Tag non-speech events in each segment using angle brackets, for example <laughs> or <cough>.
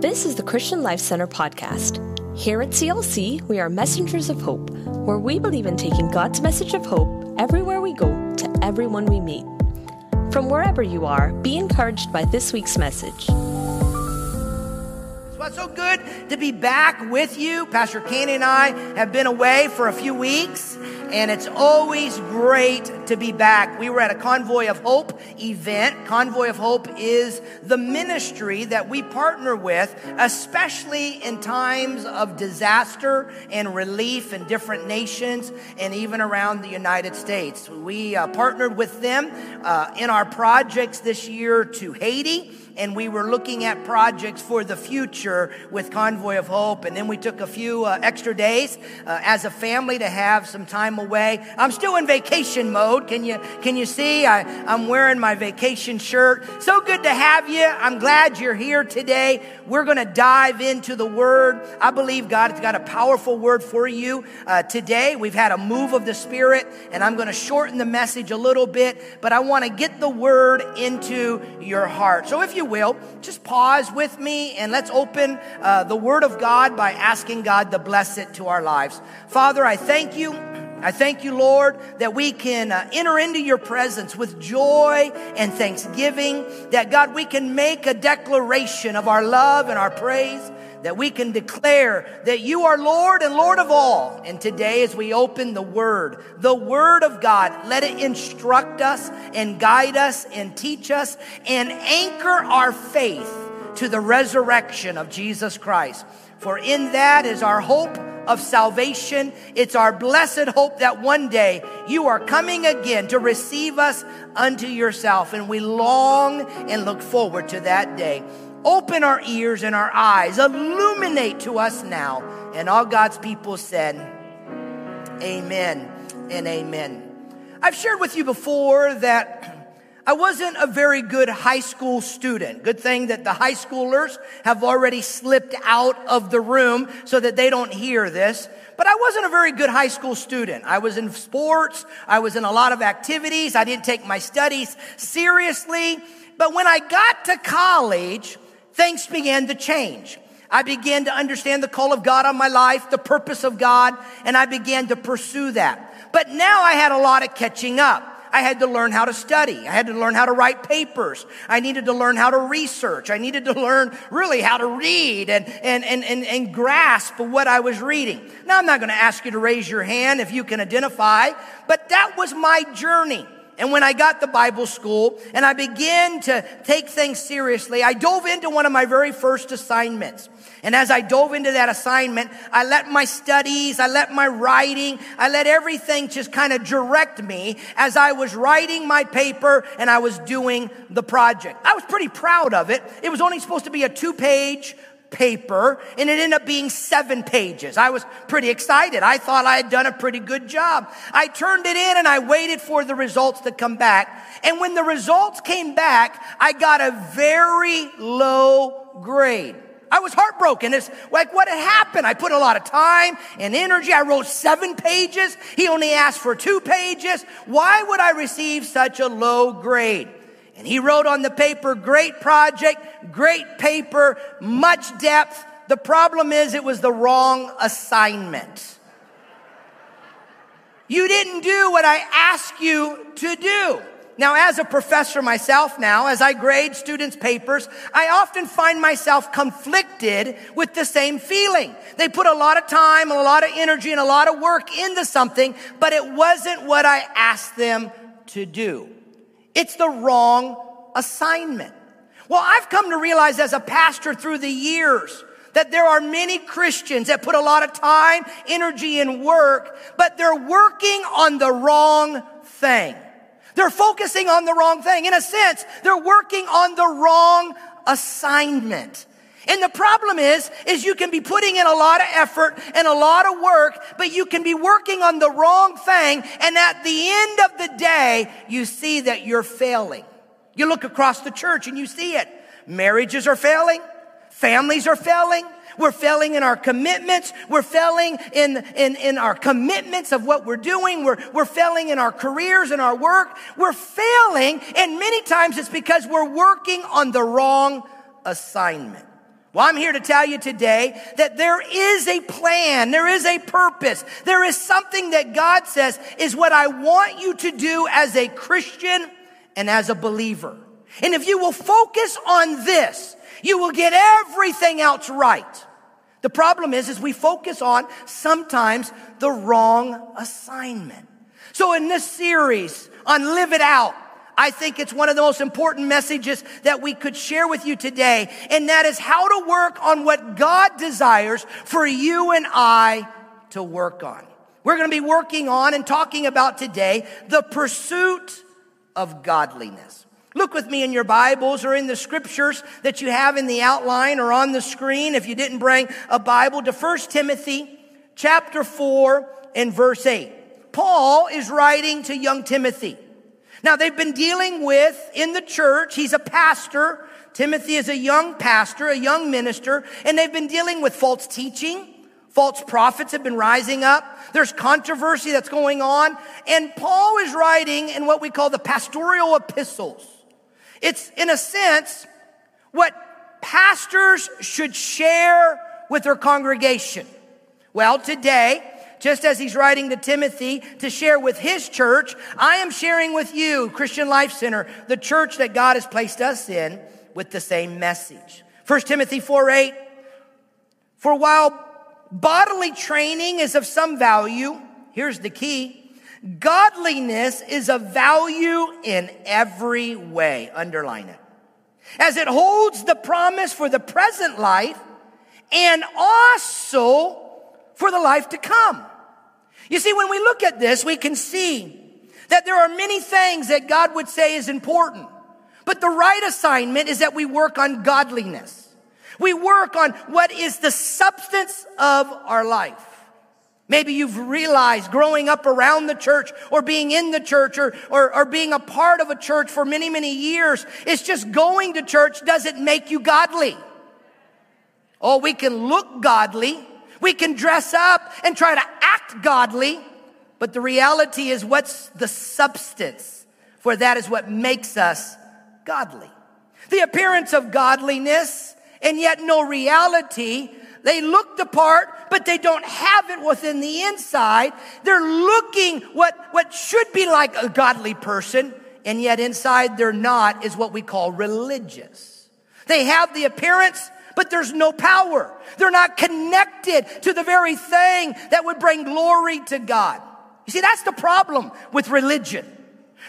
This is the Christian Life Center podcast. Here at CLC, we are messengers of hope, where we believe in taking God's message of hope everywhere we go to everyone we meet. From wherever you are, be encouraged by this week's message. Well, it's so good to be back with you. Pastor Candy and I have been away for a few weeks, and it's always great to be back. We were at a Convoy of Hope event. Convoy of Hope is the ministry that we partner with, especially in times of disaster and relief in different nations and even around the United States. We uh, partnered with them uh, in our projects this year to Haiti and we were looking at projects for the future with Convoy of Hope. And then we took a few uh, extra days uh, as a family to have some time away. I'm still in vacation mode. Can you can you see? I, I'm wearing my vacation shirt. So good to have you. I'm glad you're here today. We're going to dive into the Word. I believe God's got a powerful word for you uh, today. We've had a move of the Spirit, and I'm going to shorten the message a little bit, but I want to get the Word into your heart. So if you will, just pause with me and let's open uh, the Word of God by asking God to bless it to our lives. Father, I thank you. I thank you, Lord, that we can uh, enter into your presence with joy and thanksgiving. That God, we can make a declaration of our love and our praise. That we can declare that you are Lord and Lord of all. And today, as we open the Word, the Word of God, let it instruct us and guide us and teach us and anchor our faith to the resurrection of Jesus Christ. For in that is our hope of salvation. It's our blessed hope that one day you are coming again to receive us unto yourself. And we long and look forward to that day. Open our ears and our eyes, illuminate to us now. And all God's people said, Amen and amen. I've shared with you before that I wasn't a very good high school student. Good thing that the high schoolers have already slipped out of the room so that they don't hear this. But I wasn't a very good high school student. I was in sports. I was in a lot of activities. I didn't take my studies seriously. But when I got to college, things began to change. I began to understand the call of God on my life, the purpose of God, and I began to pursue that. But now I had a lot of catching up. I had to learn how to study. I had to learn how to write papers. I needed to learn how to research. I needed to learn really how to read and, and, and, and, and grasp what I was reading. Now, I'm not going to ask you to raise your hand if you can identify, but that was my journey. And when I got the Bible school and I began to take things seriously, I dove into one of my very first assignments. And as I dove into that assignment, I let my studies, I let my writing, I let everything just kind of direct me as I was writing my paper and I was doing the project. I was pretty proud of it. It was only supposed to be a two page paper and it ended up being seven pages. I was pretty excited. I thought I had done a pretty good job. I turned it in and I waited for the results to come back. And when the results came back, I got a very low grade. I was heartbroken. It's like what had happened. I put a lot of time and energy. I wrote seven pages. He only asked for two pages. Why would I receive such a low grade? And he wrote on the paper, great project, great paper, much depth. The problem is it was the wrong assignment. You didn't do what I asked you to do. Now, as a professor myself now, as I grade students' papers, I often find myself conflicted with the same feeling. They put a lot of time, a lot of energy, and a lot of work into something, but it wasn't what I asked them to do. It's the wrong assignment. Well, I've come to realize as a pastor through the years that there are many Christians that put a lot of time, energy, and work, but they're working on the wrong thing. They're focusing on the wrong thing. In a sense, they're working on the wrong assignment. And the problem is, is you can be putting in a lot of effort and a lot of work, but you can be working on the wrong thing. And at the end of the day, you see that you're failing. You look across the church and you see it. Marriages are failing. Families are failing. We're failing in our commitments. We're failing in, in, in our commitments of what we're doing. We're, we're failing in our careers and our work. We're failing. And many times it's because we're working on the wrong assignment. Well, I'm here to tell you today that there is a plan, there is a purpose, there is something that God says is what I want you to do as a Christian and as a believer. And if you will focus on this, you will get everything else right. The problem is, is we focus on sometimes the wrong assignment. So in this series on Live It Out, I think it's one of the most important messages that we could share with you today. And that is how to work on what God desires for you and I to work on. We're going to be working on and talking about today the pursuit of godliness. Look with me in your Bibles or in the scriptures that you have in the outline or on the screen if you didn't bring a Bible to 1 Timothy chapter 4 and verse 8. Paul is writing to young Timothy. Now they've been dealing with in the church, he's a pastor. Timothy is a young pastor, a young minister, and they've been dealing with false teaching. False prophets have been rising up. There's controversy that's going on. And Paul is writing in what we call the pastoral epistles. It's, in a sense, what pastors should share with their congregation. Well, today, just as he's writing to Timothy to share with his church, I am sharing with you, Christian Life Center, the church that God has placed us in, with the same message. 1 Timothy 4 8. For while bodily training is of some value, here's the key godliness is of value in every way. Underline it. As it holds the promise for the present life and also for the life to come. You see, when we look at this, we can see that there are many things that God would say is important. But the right assignment is that we work on godliness. We work on what is the substance of our life. Maybe you've realized growing up around the church or being in the church or, or, or, being a part of a church for many, many years. It's just going to church doesn't make you godly. Oh, we can look godly. We can dress up and try to act godly, but the reality is what's the substance? For that is what makes us godly. The appearance of godliness and yet no reality. They look the part, but they don't have it within the inside. They're looking what, what should be like a godly person, and yet inside they're not, is what we call religious. They have the appearance, but there's no power. They're not connected to the very thing that would bring glory to God. You see, that's the problem with religion.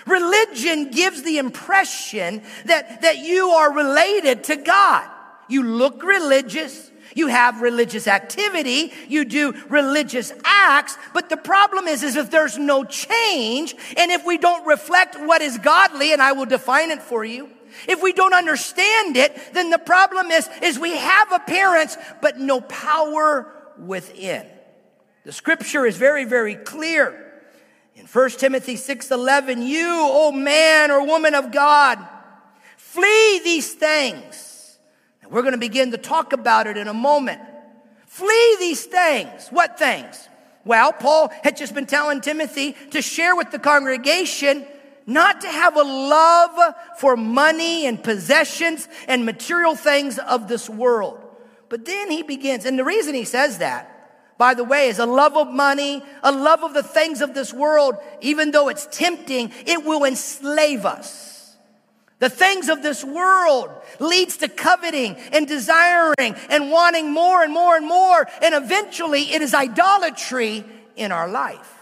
Religion gives the impression that, that you are related to God. You look religious. You have religious activity. You do religious acts. But the problem is, is if there's no change and if we don't reflect what is godly, and I will define it for you, if we don't understand it, then the problem is, is we have appearance, but no power within. The scripture is very, very clear. In 1 Timothy 6:11, you, O man or woman of God, flee these things. And we're going to begin to talk about it in a moment. Flee these things. What things? Well, Paul had just been telling Timothy to share with the congregation not to have a love for money and possessions and material things of this world. But then he begins, and the reason he says that, by the way, is a love of money, a love of the things of this world, even though it's tempting, it will enslave us. The things of this world leads to coveting and desiring and wanting more and more and more. And eventually it is idolatry in our life.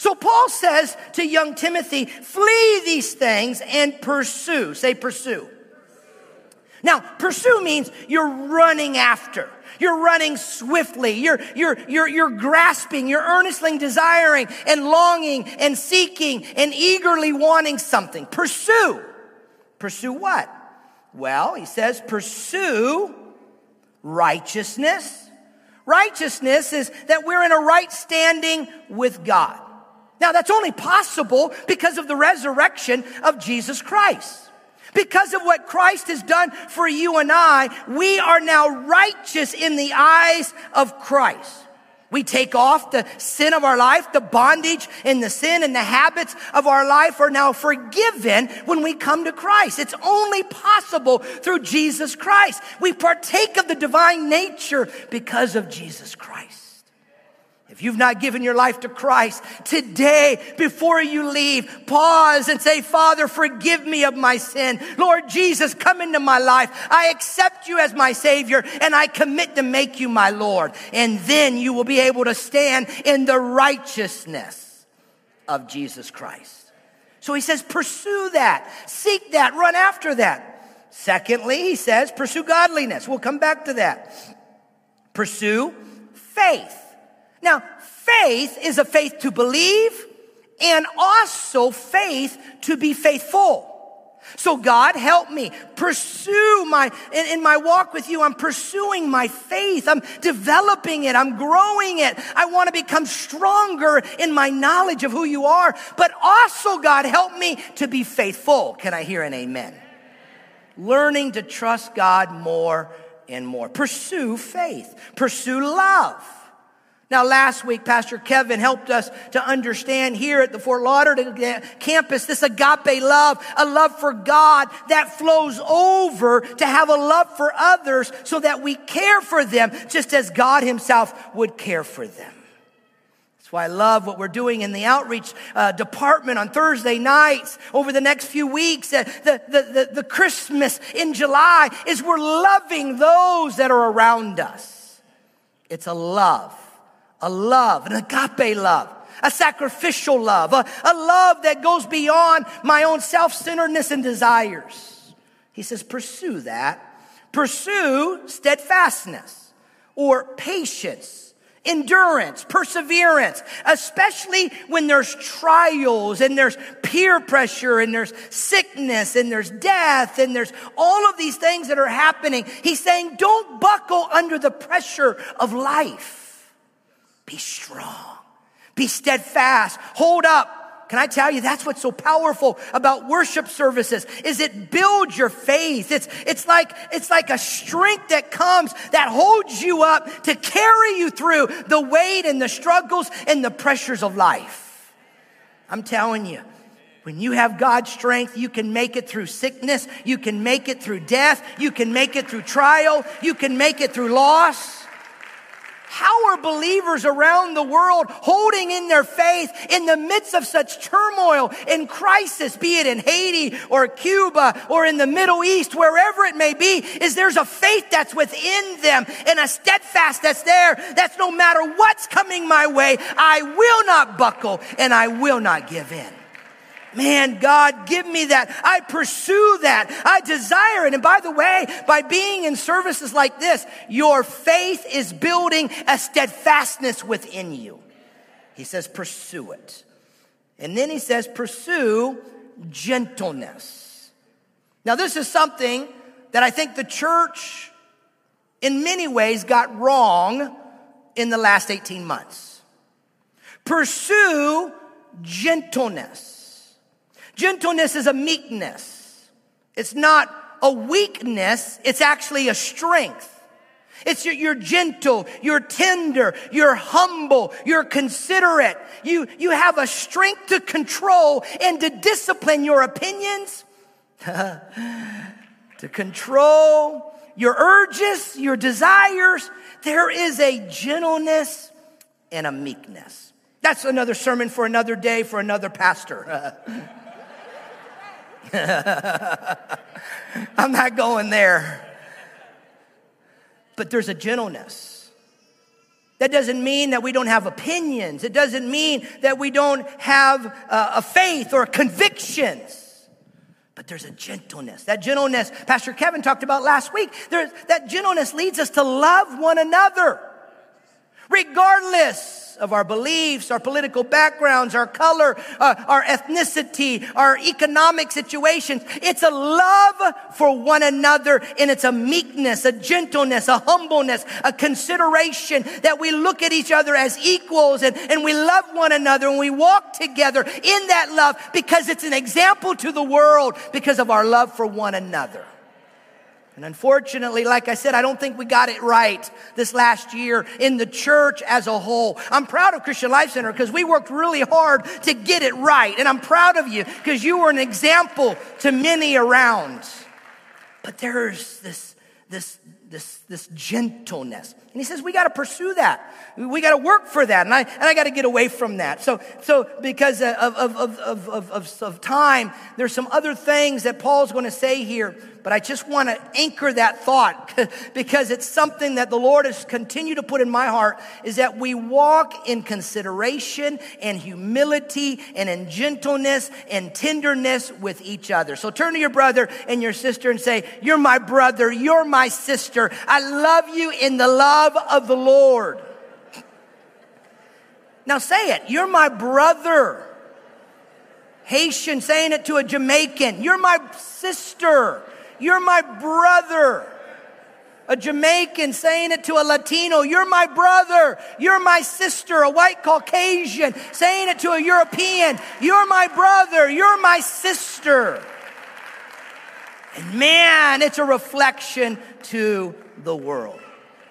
So Paul says to young Timothy, flee these things and pursue. Say pursue. Now, pursue means you're running after. You're running swiftly. You're, you're, you're, you're grasping. You're earnestly desiring and longing and seeking and eagerly wanting something. Pursue. Pursue what? Well, he says pursue righteousness. Righteousness is that we're in a right standing with God. Now that's only possible because of the resurrection of Jesus Christ. Because of what Christ has done for you and I, we are now righteous in the eyes of Christ. We take off the sin of our life, the bondage and the sin and the habits of our life are now forgiven when we come to Christ. It's only possible through Jesus Christ. We partake of the divine nature because of Jesus Christ. If you've not given your life to Christ today, before you leave, pause and say, Father, forgive me of my sin. Lord Jesus, come into my life. I accept you as my Savior and I commit to make you my Lord. And then you will be able to stand in the righteousness of Jesus Christ. So he says, pursue that, seek that, run after that. Secondly, he says, pursue godliness. We'll come back to that. Pursue faith. Now, faith is a faith to believe and also faith to be faithful. So God, help me pursue my, in, in, my walk with you, I'm pursuing my faith. I'm developing it. I'm growing it. I want to become stronger in my knowledge of who you are. But also, God, help me to be faithful. Can I hear an amen? Learning to trust God more and more. Pursue faith. Pursue love. Now, last week, Pastor Kevin helped us to understand here at the Fort Lauderdale campus this agape love, a love for God that flows over to have a love for others so that we care for them just as God Himself would care for them. That's why I love what we're doing in the outreach uh, department on Thursday nights over the next few weeks. Uh, the, the, the, the Christmas in July is we're loving those that are around us. It's a love a love, an agape love, a sacrificial love, a, a love that goes beyond my own self centeredness and desires. He says, pursue that. Pursue steadfastness or patience, endurance, perseverance, especially when there's trials and there's peer pressure and there's sickness and there's death and there's all of these things that are happening. He's saying, don't buckle under the pressure of life. Be strong. Be steadfast. Hold up. Can I tell you that's what's so powerful about worship services is it builds your faith. It's, it's like, it's like a strength that comes that holds you up to carry you through the weight and the struggles and the pressures of life. I'm telling you, when you have God's strength, you can make it through sickness. You can make it through death. You can make it through trial. You can make it through loss. How are believers around the world holding in their faith in the midst of such turmoil and crisis, be it in Haiti or Cuba or in the Middle East, wherever it may be, is there's a faith that's within them and a steadfast that's there. That's no matter what's coming my way, I will not buckle and I will not give in. Man, God, give me that. I pursue that. I desire it. And by the way, by being in services like this, your faith is building a steadfastness within you. He says, pursue it. And then he says, pursue gentleness. Now, this is something that I think the church, in many ways, got wrong in the last 18 months. Pursue gentleness. Gentleness is a meekness. It's not a weakness. It's actually a strength. It's you're, you're, gentle, you're tender, you're humble, you're considerate. You, you have a strength to control and to discipline your opinions, <laughs> to control your urges, your desires. There is a gentleness and a meekness. That's another sermon for another day for another pastor. <laughs> <laughs> I'm not going there. But there's a gentleness. That doesn't mean that we don't have opinions. It doesn't mean that we don't have uh, a faith or convictions. But there's a gentleness. That gentleness, Pastor Kevin talked about last week. There, that gentleness leads us to love one another. Regardless of our beliefs, our political backgrounds, our color, uh, our ethnicity, our economic situations. It's a love for one another and it's a meekness, a gentleness, a humbleness, a consideration that we look at each other as equals and, and we love one another and we walk together in that love because it's an example to the world because of our love for one another. And unfortunately, like I said, I don't think we got it right this last year in the church as a whole. I'm proud of Christian Life Center because we worked really hard to get it right. And I'm proud of you because you were an example to many around. But there's this, this, this, this gentleness. And he says, we got to pursue that. We got to work for that. And I, and I got to get away from that. So, so because of, of, of, of, of, of time, there's some other things that Paul's going to say here but I just want to anchor that thought <laughs> because it's something that the Lord has continued to put in my heart is that we walk in consideration and humility and in gentleness and tenderness with each other. So turn to your brother and your sister and say, you're my brother. You're my sister. I love you in the love of the Lord. Now say it. You're my brother. Haitian saying it to a Jamaican. You're my sister. You're my brother. A Jamaican saying it to a Latino, you're my brother, you're my sister, a white Caucasian saying it to a European, you're my brother, you're my sister. And man, it's a reflection to the world.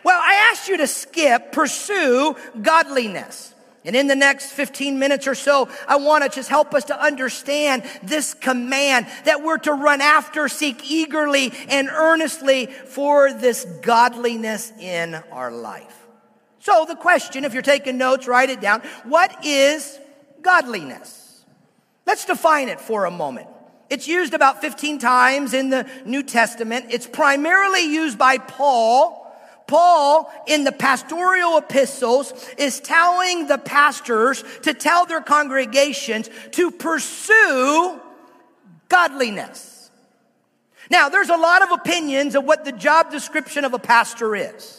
Well, I asked you to skip, pursue godliness. And in the next 15 minutes or so, I want to just help us to understand this command that we're to run after, seek eagerly and earnestly for this godliness in our life. So the question, if you're taking notes, write it down. What is godliness? Let's define it for a moment. It's used about 15 times in the New Testament. It's primarily used by Paul Paul in the pastoral epistles is telling the pastors to tell their congregations to pursue godliness. Now, there's a lot of opinions of what the job description of a pastor is.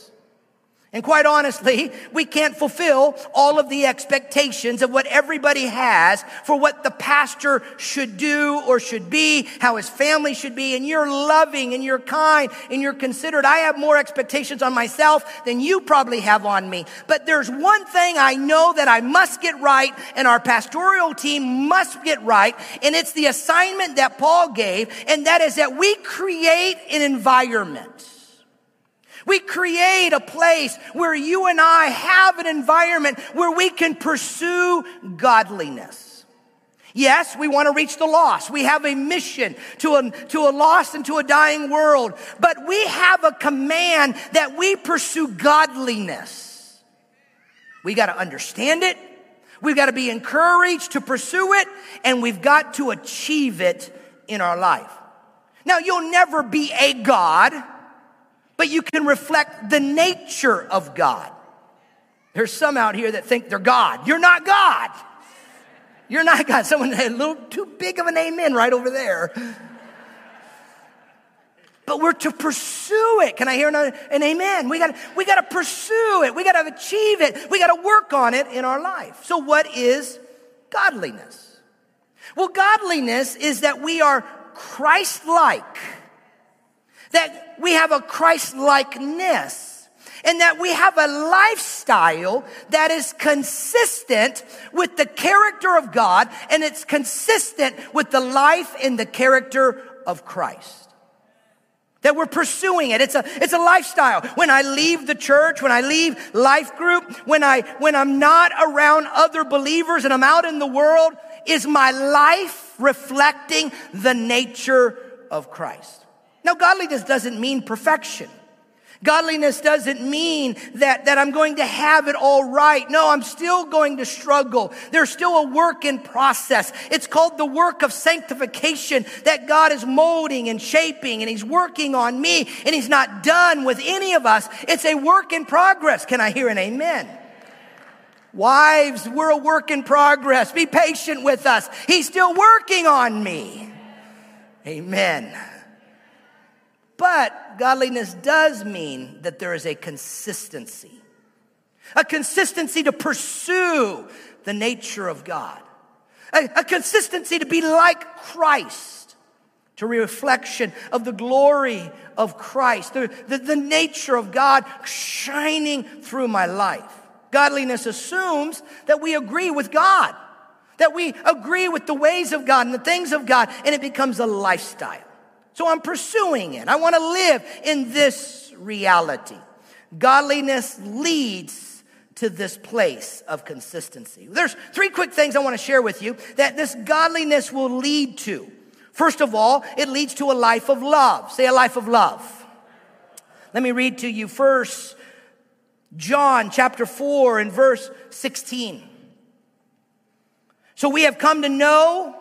And quite honestly, we can't fulfill all of the expectations of what everybody has for what the pastor should do or should be, how his family should be. And you're loving and you're kind and you're considerate. I have more expectations on myself than you probably have on me. But there's one thing I know that I must get right and our pastoral team must get right. And it's the assignment that Paul gave. And that is that we create an environment we create a place where you and I have an environment where we can pursue godliness. Yes, we want to reach the lost. We have a mission to a, to a lost and to a dying world. But we have a command that we pursue godliness. We got to understand it. We've got to be encouraged to pursue it and we've got to achieve it in our life. Now, you'll never be a God but you can reflect the nature of God. There's some out here that think they're God. You're not God. You're not God. Someone had a little too big of an amen right over there. But we're to pursue it. Can I hear an, an amen? We got we got to pursue it. We got to achieve it. We got to work on it in our life. So what is godliness? Well, godliness is that we are Christ-like that we have a Christ likeness and that we have a lifestyle that is consistent with the character of God and it's consistent with the life and the character of Christ. That we're pursuing it. It's a, it's a lifestyle. When I leave the church, when I leave life group, when I, when I'm not around other believers and I'm out in the world, is my life reflecting the nature of Christ? Now, godliness doesn't mean perfection. Godliness doesn't mean that, that I'm going to have it all right. No, I'm still going to struggle. There's still a work in process. It's called the work of sanctification that God is molding and shaping and He's working on me and He's not done with any of us. It's a work in progress. Can I hear an amen? Wives, we're a work in progress. Be patient with us. He's still working on me. Amen. But godliness does mean that there is a consistency, a consistency to pursue the nature of God, a, a consistency to be like Christ, to reflection of the glory of Christ, the, the, the nature of God shining through my life. Godliness assumes that we agree with God, that we agree with the ways of God and the things of God, and it becomes a lifestyle. So I'm pursuing it. I want to live in this reality. Godliness leads to this place of consistency. There's three quick things I want to share with you that this godliness will lead to. First of all, it leads to a life of love. Say a life of love. Let me read to you first John chapter 4 and verse 16. So we have come to know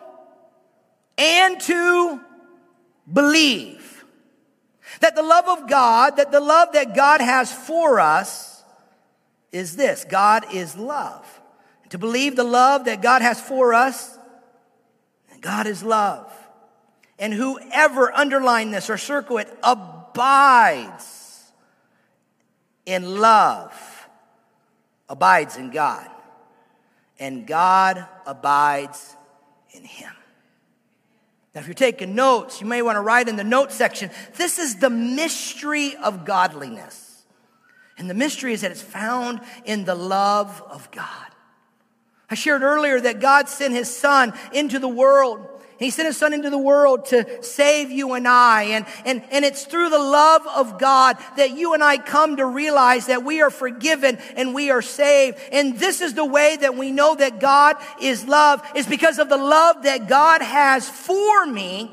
and to believe that the love of God, that the love that God has for us is this God is love. To believe the love that God has for us, God is love. And whoever underline this or circle it abides in love, abides in God, and God abides in him. Now, if you're taking notes, you may want to write in the note section this is the mystery of godliness. And the mystery is that it's found in the love of God. I shared earlier that God sent his son into the world he sent his son into the world to save you and I. And, and, and it's through the love of God that you and I come to realize that we are forgiven and we are saved. And this is the way that we know that God is love is because of the love that God has for me.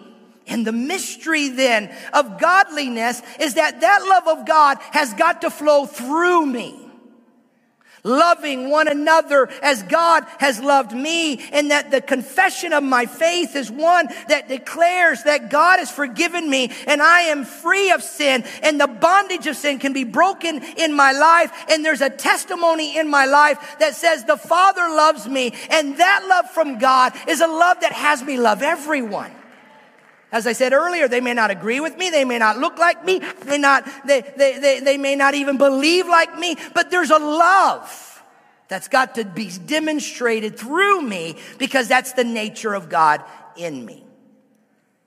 And the mystery then of godliness is that that love of God has got to flow through me loving one another as God has loved me, and that the confession of my faith is one that declares that God has forgiven me and I am free of sin, and the bondage of sin can be broken in my life, and there's a testimony in my life that says the Father loves me, and that love from God is a love that has me love everyone. As I said earlier, they may not agree with me. They may not look like me. They, not, they, they, they, they may not even believe like me, but there's a love that's got to be demonstrated through me because that's the nature of God in me.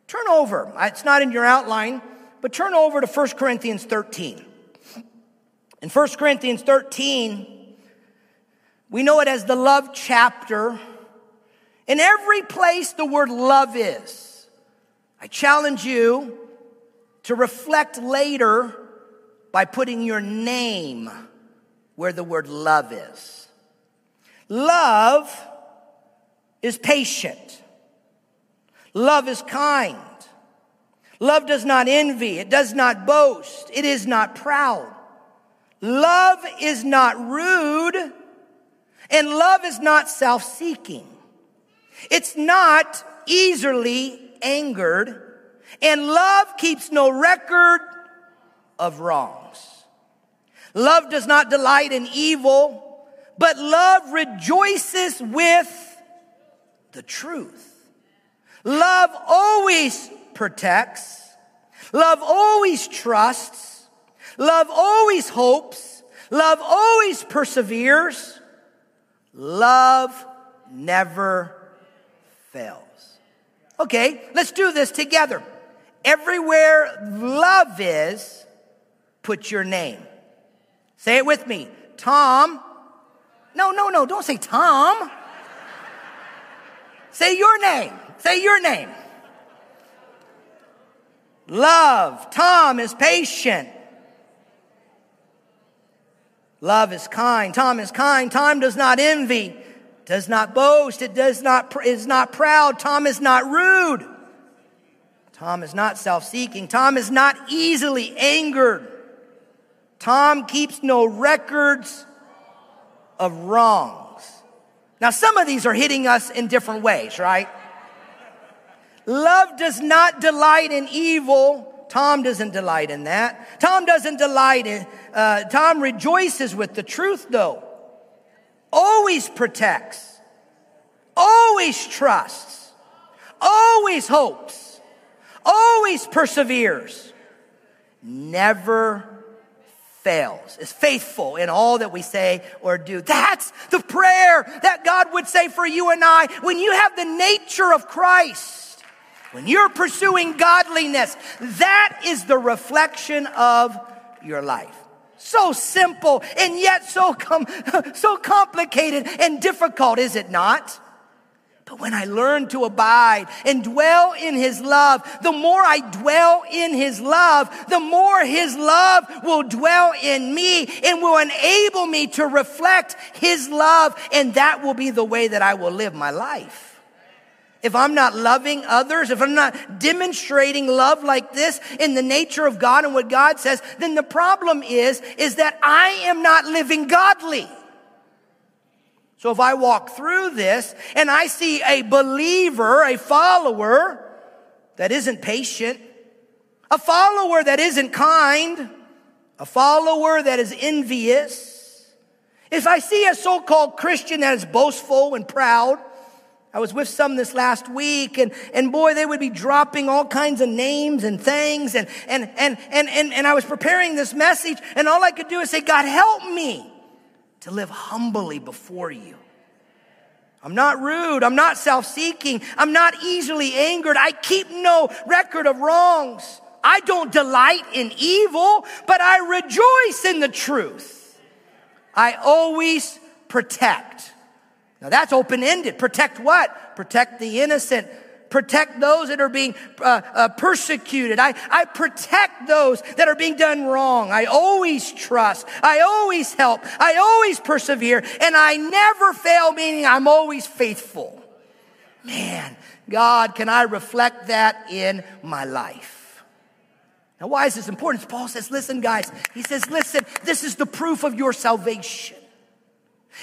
Turn over. It's not in your outline, but turn over to 1 Corinthians 13. In 1 Corinthians 13, we know it as the love chapter. In every place the word love is, I challenge you to reflect later by putting your name where the word love is. Love is patient. Love is kind. Love does not envy. It does not boast. It is not proud. Love is not rude. And love is not self seeking. It's not easily angered, and love keeps no record of wrongs. Love does not delight in evil, but love rejoices with the truth. Love always protects. Love always trusts. Love always hopes. Love always perseveres. Love never fails. Okay, let's do this together. Everywhere love is, put your name. Say it with me. Tom. No, no, no, don't say Tom. say your name. Say your name. Love. Tom is patient. Love is kind. Tom is kind. Tom does not envy does not boast, it does not, is not proud. Tom is not rude. Tom is not self seeking. Tom is not easily angered. Tom keeps no records of wrongs. Now, some of these are hitting us in different ways, right? Love does not delight in evil. Tom doesn't delight in that. Tom doesn't delight in, uh, Tom rejoices with the truth though always protects, always trusts, always hopes, always perseveres, never fails, is faithful in all that we say or do. That's the prayer that God would say for you and I when you have the nature of Christ. When you're pursuing godliness, that is the reflection of your life. So simple and yet so com- <laughs> so complicated and difficult, is it not? But when I learn to abide and dwell in his love, the more I dwell in his love, the more his love will dwell in me and will enable me to reflect his love. And that will be the way that I will live my life if I'm not loving others, if I'm not demonstrating love like this in the nature of God and what God says, then the problem is, is that I am not living godly. So if I walk through this and I see a believer, a follower that isn't patient, a follower that isn't kind, a follower that is envious, if I see a so-called Christian that is boastful and proud, I was with some this last week and, and boy, they would be dropping all kinds of names and things. And, and, and, and, and, and I was preparing this message and all I could do is say, God, help me to live humbly before you. I'm not rude. I'm not self-seeking. I'm not easily angered. I keep no record of wrongs. I don't delight in evil, but I rejoice in the truth. I always protect now that's open ended. Protect what? Protect the innocent. Protect those that are being uh, uh, persecuted. I, I protect those that are being done wrong. I always trust. I always help. I always persevere. And I never fail, meaning I'm always faithful. Man, God, can I reflect that in my life? Now, why is this important? Paul says, listen, guys. He says, listen, this is the proof of your salvation.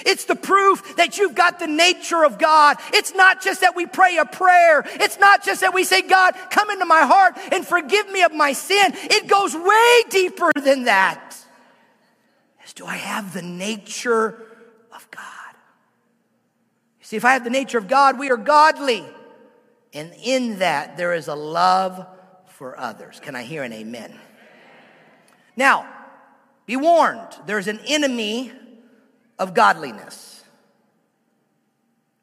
It's the proof that you've got the nature of God. It's not just that we pray a prayer. It's not just that we say, God, come into my heart and forgive me of my sin. It goes way deeper than that. Do I have the nature of God? You see, if I have the nature of God, we are godly. And in that, there is a love for others. Can I hear an amen? Now, be warned, there's an enemy of godliness.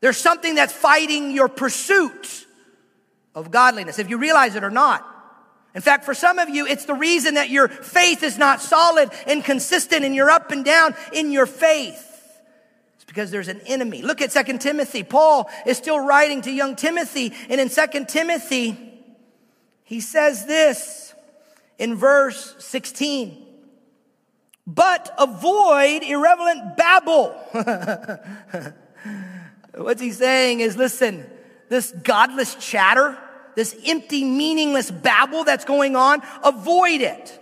There's something that's fighting your pursuit of godliness, if you realize it or not. In fact, for some of you, it's the reason that your faith is not solid and consistent and you're up and down in your faith. It's because there's an enemy. Look at Second Timothy. Paul is still writing to young Timothy. And in Second Timothy, he says this in verse 16 but avoid irrelevant babble. <laughs> What's he saying is listen, this godless chatter, this empty, meaningless babble that's going on, avoid it.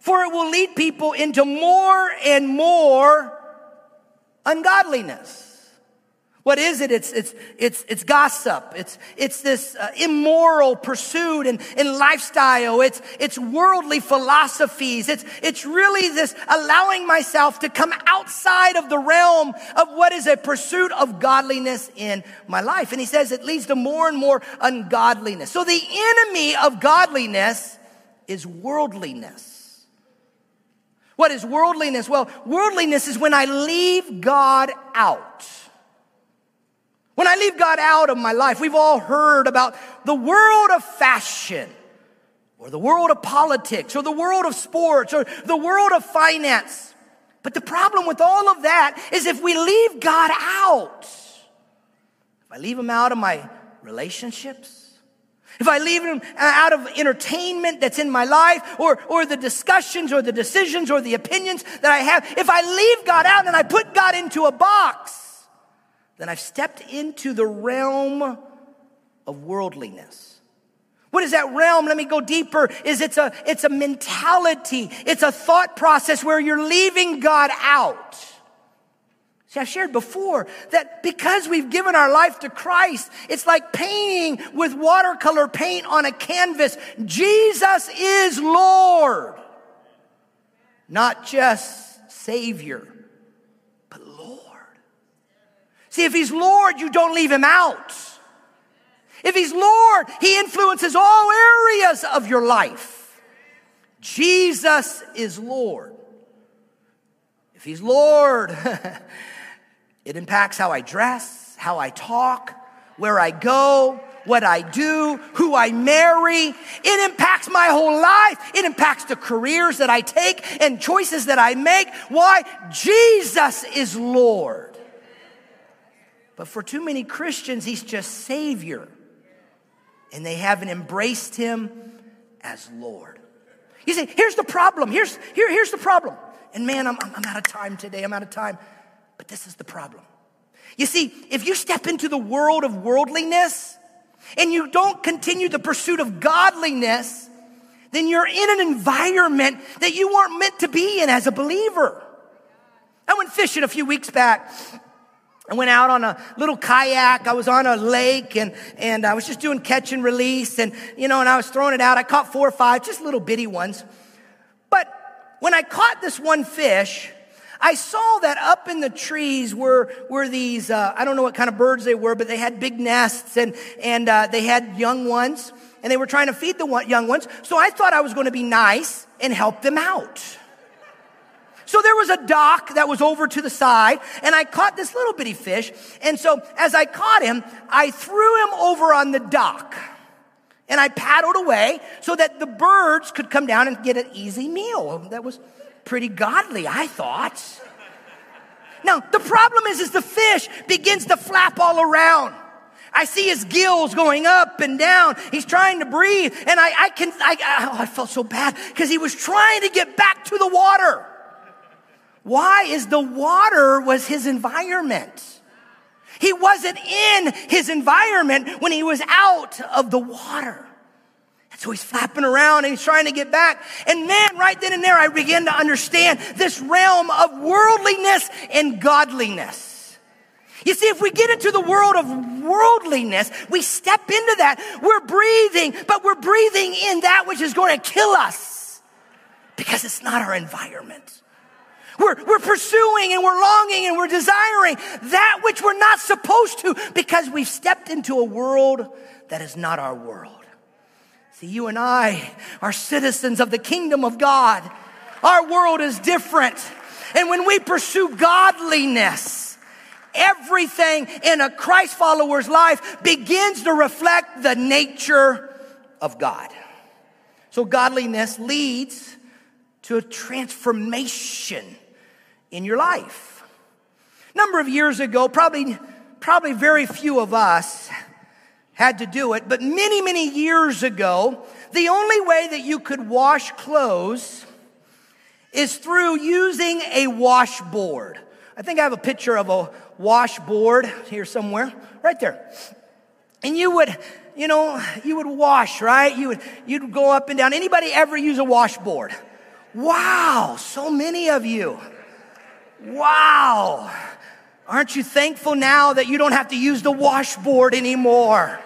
For it will lead people into more and more ungodliness. What is it? It's, it's, it's, it's gossip. It's, it's this uh, immoral pursuit and, and lifestyle. It's, it's worldly philosophies. It's, it's really this allowing myself to come outside of the realm of what is a pursuit of godliness in my life. And he says it leads to more and more ungodliness. So the enemy of godliness is worldliness. What is worldliness? Well, worldliness is when I leave God out. When I leave God out of my life, we've all heard about the world of fashion or the world of politics or the world of sports or the world of finance. But the problem with all of that is if we leave God out, if I leave him out of my relationships, if I leave him out of entertainment that's in my life or, or the discussions or the decisions or the opinions that I have, if I leave God out and I put God into a box, then I've stepped into the realm of worldliness. What is that realm? Let me go deeper. Is it's a, it's a mentality. It's a thought process where you're leaving God out. See, I've shared before that because we've given our life to Christ, it's like painting with watercolor paint on a canvas. Jesus is Lord. Not just Savior. See, if he's Lord, you don't leave him out. If he's Lord, he influences all areas of your life. Jesus is Lord. If he's Lord, <laughs> it impacts how I dress, how I talk, where I go, what I do, who I marry. It impacts my whole life. It impacts the careers that I take and choices that I make. Why? Jesus is Lord. But for too many Christians, he's just Savior. And they haven't embraced him as Lord. You say, here's the problem. Here's, here, here's the problem. And man, I'm, I'm out of time today. I'm out of time. But this is the problem. You see, if you step into the world of worldliness and you don't continue the pursuit of godliness, then you're in an environment that you weren't meant to be in as a believer. I went fishing a few weeks back. I went out on a little kayak. I was on a lake and, and I was just doing catch and release and, you know, and I was throwing it out. I caught four or five, just little bitty ones. But when I caught this one fish, I saw that up in the trees were, were these, uh, I don't know what kind of birds they were, but they had big nests and, and uh, they had young ones and they were trying to feed the young ones. So I thought I was going to be nice and help them out. So there was a dock that was over to the side and I caught this little bitty fish. And so as I caught him, I threw him over on the dock and I paddled away so that the birds could come down and get an easy meal. That was pretty godly, I thought. Now, the problem is, is the fish begins to flap all around. I see his gills going up and down. He's trying to breathe. And I, I can, I, oh, I felt so bad because he was trying to get back to the water. Why is the water was his environment? He wasn't in his environment when he was out of the water. And So he's flapping around and he's trying to get back. And man, right then and there, I began to understand this realm of worldliness and godliness. You see, if we get into the world of worldliness, we step into that. We're breathing, but we're breathing in that which is going to kill us because it's not our environment. We're, we're pursuing and we're longing and we're desiring that which we're not supposed to because we've stepped into a world that is not our world. See, you and I are citizens of the kingdom of God. Our world is different. And when we pursue godliness, everything in a Christ follower's life begins to reflect the nature of God. So godliness leads to a transformation in your life. A number of years ago, probably, probably very few of us had to do it, but many, many years ago, the only way that you could wash clothes is through using a washboard. I think I have a picture of a washboard here somewhere, right there. And you would, you know, you would wash, right? You would, you'd go up and down. Anybody ever use a washboard? Wow, so many of you. Wow. Aren't you thankful now that you don't have to use the washboard anymore?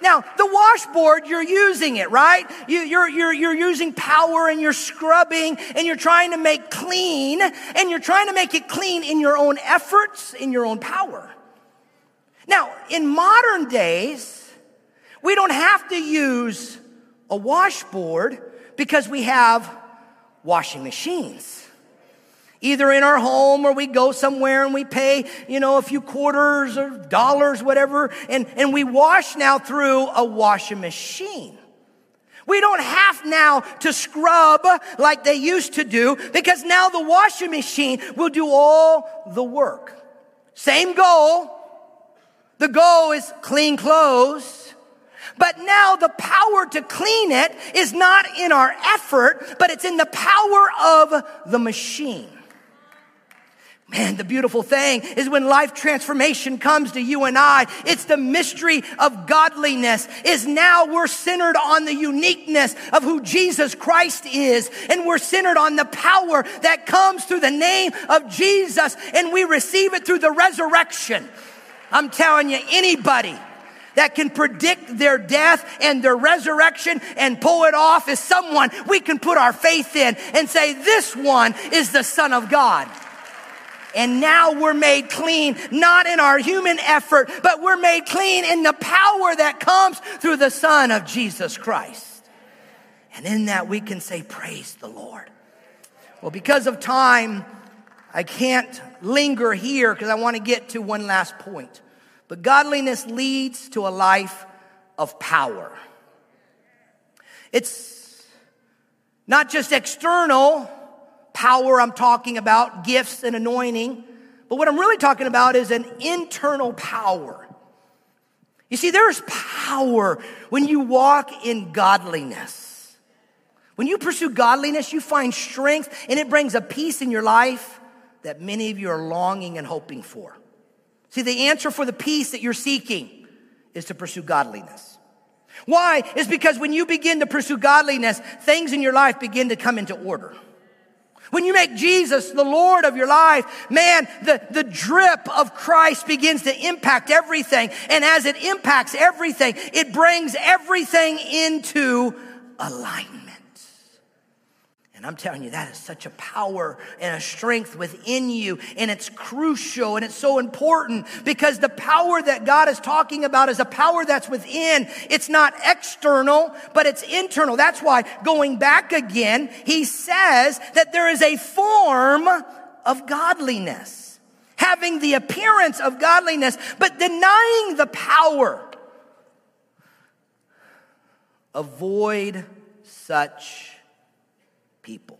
Now, the washboard, you're using it, right? You, you're, you're, you're using power and you're scrubbing and you're trying to make clean and you're trying to make it clean in your own efforts, in your own power. Now, in modern days, we don't have to use a washboard because we have washing machines either in our home or we go somewhere and we pay, you know, a few quarters or dollars, whatever, and, and we wash now through a washing machine. We don't have now to scrub like they used to do because now the washing machine will do all the work. Same goal. The goal is clean clothes. But now the power to clean it is not in our effort, but it's in the power of the machine. Man, the beautiful thing is when life transformation comes to you and I, it's the mystery of godliness is now we're centered on the uniqueness of who Jesus Christ is. And we're centered on the power that comes through the name of Jesus and we receive it through the resurrection. I'm telling you, anybody that can predict their death and their resurrection and pull it off is someone we can put our faith in and say, this one is the son of God. And now we're made clean, not in our human effort, but we're made clean in the power that comes through the Son of Jesus Christ. And in that we can say, Praise the Lord. Well, because of time, I can't linger here because I want to get to one last point. But godliness leads to a life of power. It's not just external, power I'm talking about, gifts and anointing, But what I'm really talking about is an internal power. You see, there's power when you walk in godliness. When you pursue godliness, you find strength and it brings a peace in your life that many of you are longing and hoping for. See, the answer for the peace that you're seeking is to pursue godliness. Why? Is because when you begin to pursue godliness, things in your life begin to come into order. When you make Jesus the Lord of your life, man, the, the drip of Christ begins to impact everything. And as it impacts everything, it brings everything into alignment. And I'm telling you, that is such a power and a strength within you. And it's crucial and it's so important because the power that God is talking about is a power that's within. It's not external, but it's internal. That's why going back again, he says that there is a form of godliness, having the appearance of godliness, but denying the power. Avoid such people.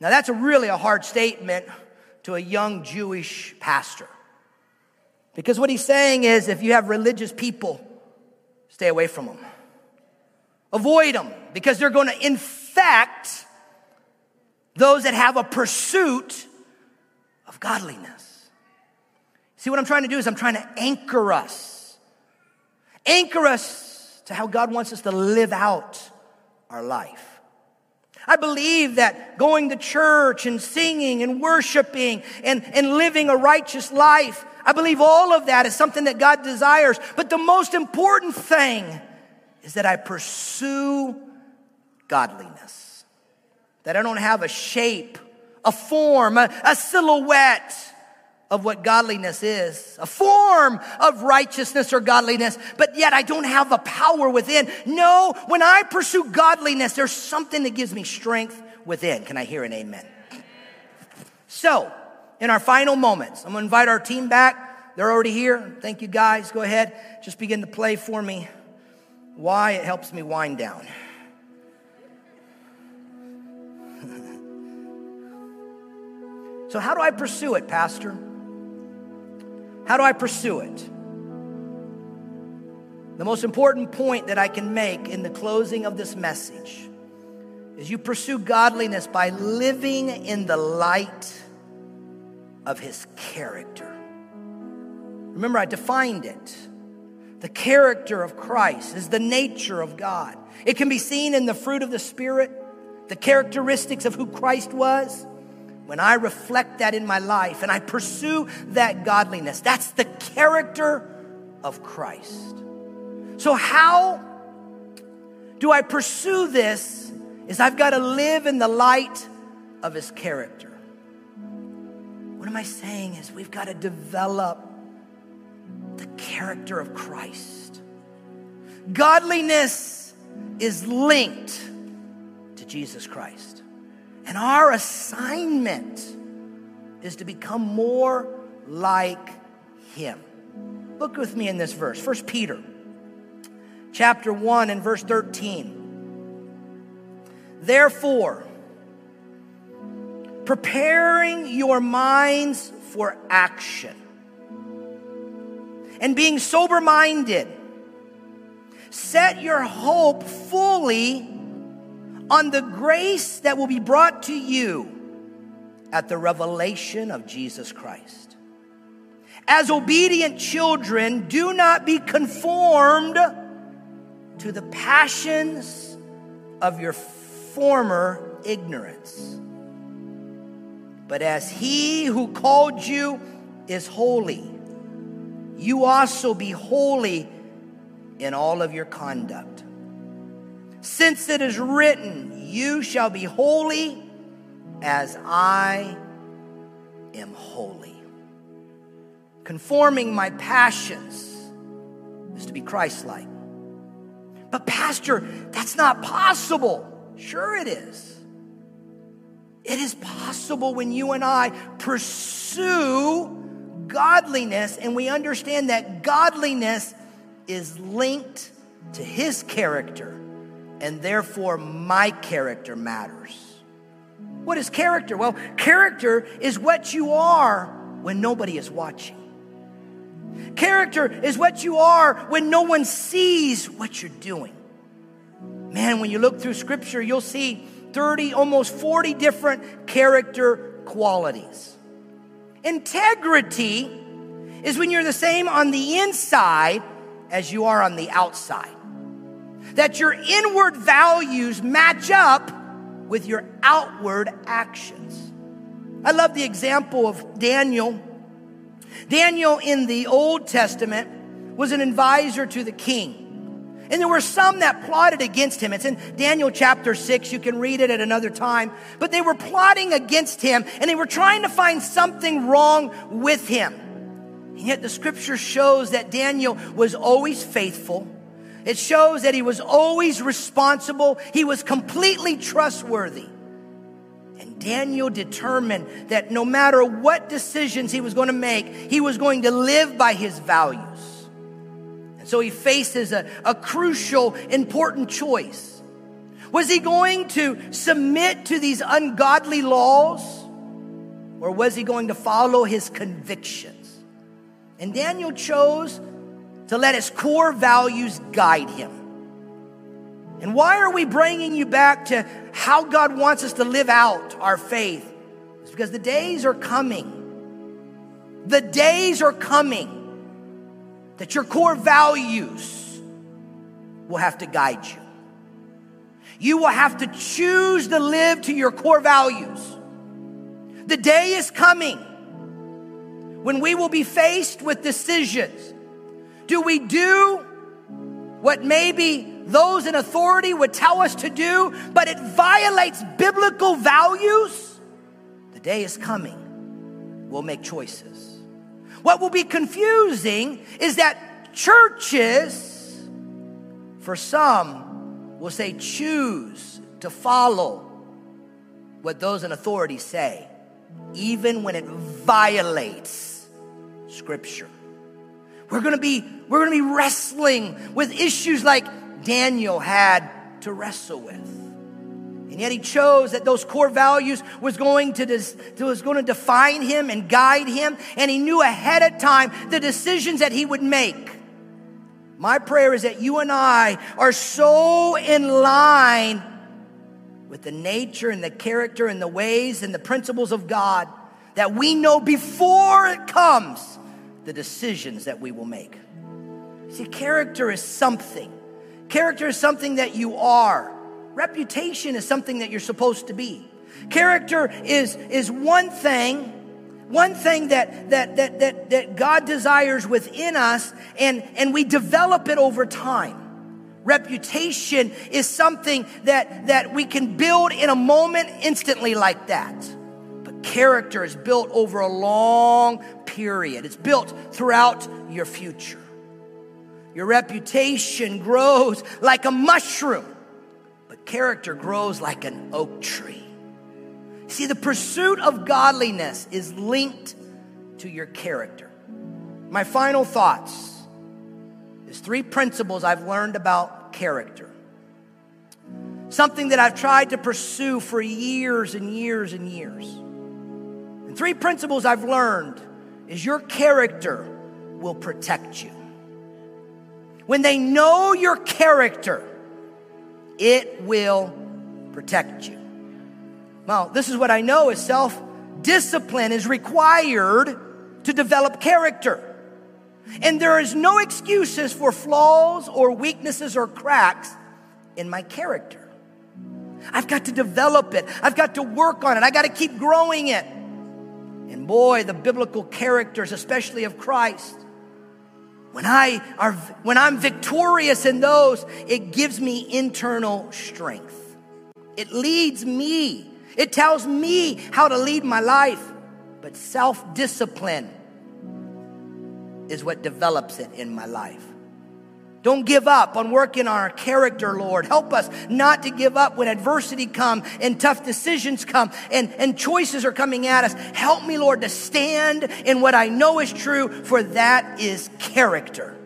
Now, that's a really a hard statement to a young Jewish pastor. Because what he's saying is if you have religious people, stay away from them. Avoid them because they're going to infect those that have a pursuit of godliness. See, what I'm trying to do is I'm trying to anchor us, anchor us to how God wants us to live out our life. I believe that going to church and singing and worshiping and, and living a righteous life, I believe all of that is something that God desires. But the most important thing is that I pursue godliness. That I don't have a shape, a form, a, a silhouette of what godliness is, a form of righteousness or godliness, but yet I don't have the power within. No, when I pursue godliness, there's something that gives me strength within. Can I hear an amen? So, in our final moments, I'm gonna invite our team back. They're already here. Thank you guys. Go ahead. Just begin to play for me. Why it helps me wind down. <laughs> so, how do I pursue it, Pastor? How do I pursue it? The most important point that I can make in the closing of this message is you pursue godliness by living in the light of his character. Remember, I defined it. The character of Christ is the nature of God. It can be seen in the fruit of the Spirit, the characteristics of who Christ was when I reflect that in my life and I pursue that godliness, that's the character of Christ. So, how do I pursue this? Is I've got to live in the light of his character. What am I saying is we've got to develop the character of Christ. Godliness is linked to Jesus Christ. And our assignment is to become more like him. Look with me in this verse, First Peter chapter 1 and verse 13. Therefore, preparing your minds for action and being sober minded, set your hope fully on the grace that will be brought to you at the revelation of Jesus Christ. As obedient children, do not be conformed to the passions of your former ignorance. But as he who called you is holy, you also be holy in all of your conduct since it is written, You shall be holy as I am holy. Conforming my passions is to be Christ like. But, Pastor, that's not possible. Sure, it is. It is possible when you and I pursue godliness and we understand that godliness is linked to His character and therefore my character matters. What is character? Well, character is what you are when nobody is watching. Character is what you are when no one sees what you're doing. Man, when you look through scripture, you'll see 30, almost 40 different character qualities. Integrity is when you're the same on the inside as you are on the outside. That your inward values match up with your outward actions. I love the example of Daniel. Daniel in the Old Testament was an advisor to the king. And there were some that plotted against him. It's in Daniel chapter 6. You can read it at another time. But they were plotting against him and they were trying to find something wrong with him. And yet the scripture shows that Daniel was always faithful. It shows that he was always responsible. He was completely trustworthy. And Daniel determined that no matter what decisions he was going to make, he was going to live by his values. And so he faces a, a crucial, important choice. Was he going to submit to these ungodly laws? Or was he going to follow his convictions? And Daniel chose to let his core values guide him. And why are we bringing you back to how God wants us to live out our faith? It's because the days are coming. The days are coming that your core values will have to guide you. You will have to choose to live to your core values. The day is coming when we will be faced with decisions. Do we do what maybe those in authority would tell us to do, but it violates biblical values? The day is coming. We'll make choices. What will be confusing is that churches, for some, will say choose to follow what those in authority say, even when it violates scripture. We're gonna be, we're gonna be wrestling with issues like Daniel had to wrestle with. And yet he chose that those core values was going to, was going to define him and guide him. And he knew ahead of time the decisions that he would make. My prayer is that you and I are so in line with the nature and the character and the ways and the principles of God that we know before it comes the decisions that we will make. See, character is something. Character is something that you are. Reputation is something that you're supposed to be. Character is, is one thing, one thing that, that, that, that, that God desires within us, and, and we develop it over time. Reputation is something that, that we can build in a moment instantly like that. Character is built over a long period. It's built throughout your future. Your reputation grows like a mushroom but character grows like an oak tree. See, the pursuit of godliness is linked to your character. My final thoughts is three principles I've learned about character. Something that I've tried to pursue for years and years and years. And three principles I've learned is your character will protect you. When they know your character, it will protect you. Well, this is what I know is self discipline is required to develop character. And there is no excuses for flaws or weaknesses or cracks in my character. I've got to develop it. I've got to work on it. I got to keep growing it. And boy, the biblical characters, especially of Christ, when I are, when I'm victorious in those, it gives me internal strength. It leads me. It tells me how to lead my life. But self discipline is what develops it in my life. Don't give up on working on our character, Lord. Help us not to give up when adversity comes and tough decisions come and, and choices are coming at us. Help me, Lord, to stand in what I know is true, for that is character.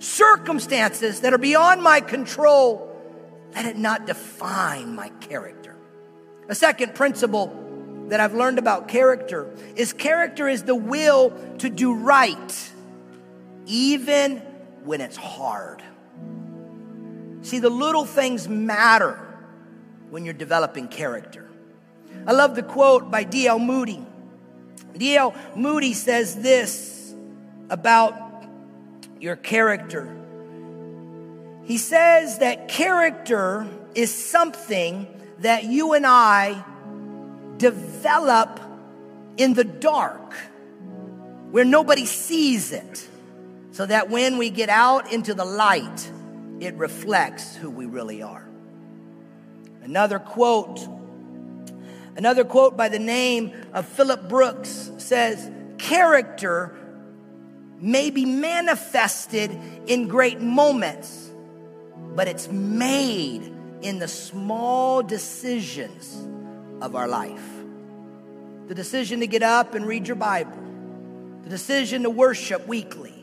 Circumstances that are beyond my control, let it not define my character. A second principle that I've learned about character is character is the will to do right, even when it's hard. See, the little things matter when you're developing character. I love the quote by D.L. Moody. D.L. Moody says this about your character. He says that character is something that you and I develop in the dark where nobody sees it, so that when we get out into the light, it reflects who we really are. Another quote, another quote by the name of Philip Brooks says, Character may be manifested in great moments, but it's made in the small decisions of our life. The decision to get up and read your Bible, the decision to worship weekly,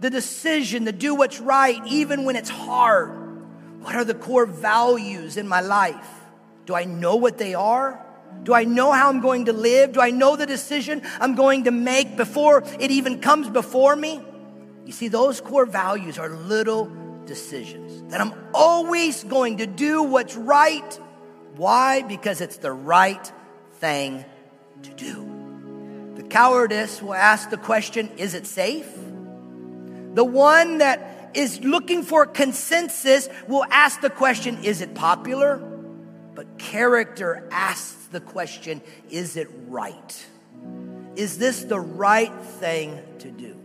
the decision to do what's right even when it's hard. What are the core values in my life? Do I know what they are? Do I know how I'm going to live? Do I know the decision I'm going to make before it even comes before me? You see, those core values are little decisions that I'm always going to do what's right why? Because it's the right thing to do. The cowardice will ask the question is it safe? The one that is looking for consensus will ask the question is it popular? But character asks the question is it right? Is this the right thing to do?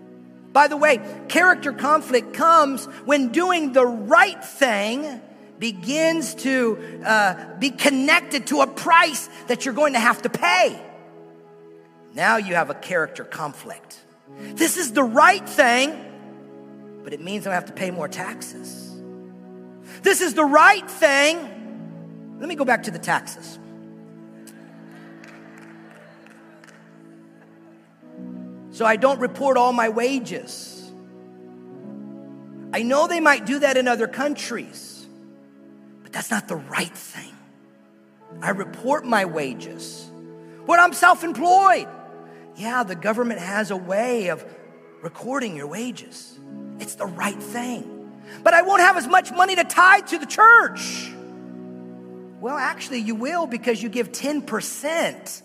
By the way, character conflict comes when doing the right thing begins to uh, be connected to a price that you're going to have to pay. Now you have a character conflict. This is the right thing, but it means I have to pay more taxes. This is the right thing. Let me go back to the taxes. So I don't report all my wages. I know they might do that in other countries. But that's not the right thing. I report my wages. But I'm self employed. Yeah, the government has a way of recording your wages. It's the right thing. But I won't have as much money to tithe to the church. Well, actually, you will because you give 10%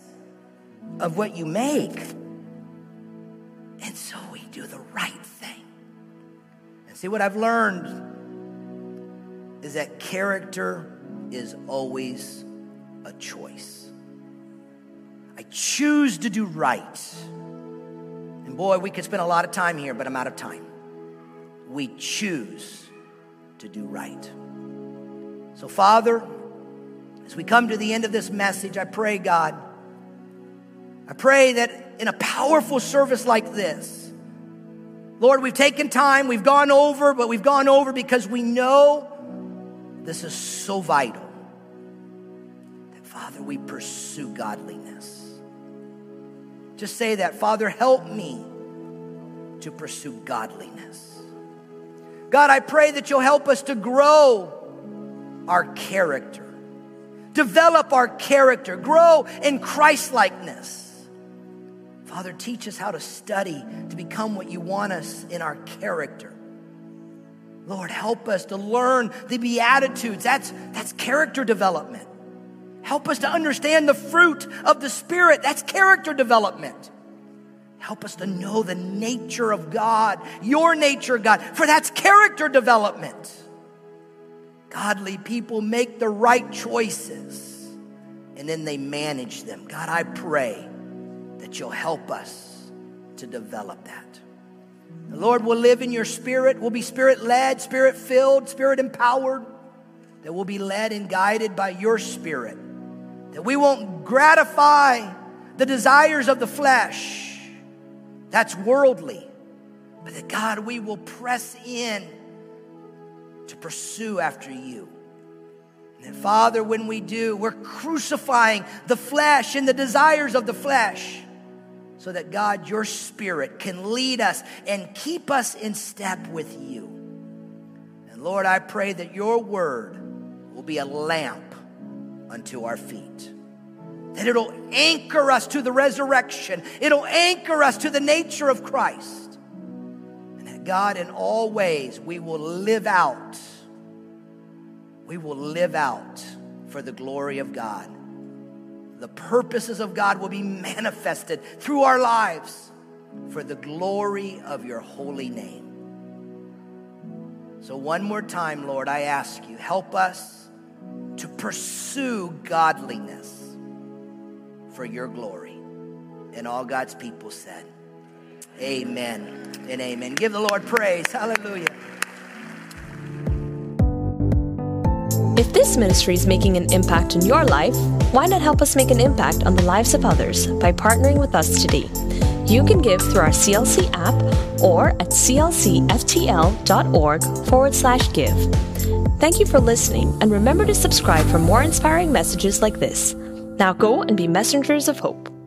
of what you make. And so we do the right thing. And see what I've learned is that character is always a choice. I choose to do right. And boy, we could spend a lot of time here, but I'm out of time. We choose to do right. So, Father, as we come to the end of this message, I pray, God, I pray that in a powerful service like this, Lord, we've taken time, we've gone over, but we've gone over because we know this is so vital that, Father, we pursue godliness. Just say that, Father, help me to pursue godliness. God, I pray that you'll help us to grow our character, develop our character, grow in Christlikeness. Father, teach us how to study to become what you want us in our character. Lord, help us to learn the Beatitudes. That's, that's character development. Help us to understand the fruit of the Spirit. That's character development. Help us to know the nature of God, your nature, God, for that's character development. Godly people make the right choices and then they manage them. God, I pray that you'll help us to develop that. The Lord will live in your spirit. We'll be spirit led, spirit filled, spirit empowered. That we'll be led and guided by your spirit. That we won't gratify the desires of the flesh. That's worldly. But that God, we will press in to pursue after you. And Father, when we do, we're crucifying the flesh and the desires of the flesh so that God, your spirit, can lead us and keep us in step with you. And Lord, I pray that your word will be a lamp unto our feet. That it'll anchor us to the resurrection, it'll anchor us to the nature of Christ. And that God, in all ways, we will live out, we will live out for the glory of God. The purposes of God will be manifested through our lives for the glory of your holy name. So, one more time, Lord, I ask you, help us to pursue godliness for your glory. And all God's people said, Amen and amen. Give the Lord praise. Hallelujah. If this ministry is making an impact in your life, why not help us make an impact on the lives of others by partnering with us today? You can give through our CLC app or at clcftl.org forward slash give. Thank you for listening, and remember to subscribe for more inspiring messages like this. Now go and be messengers of hope.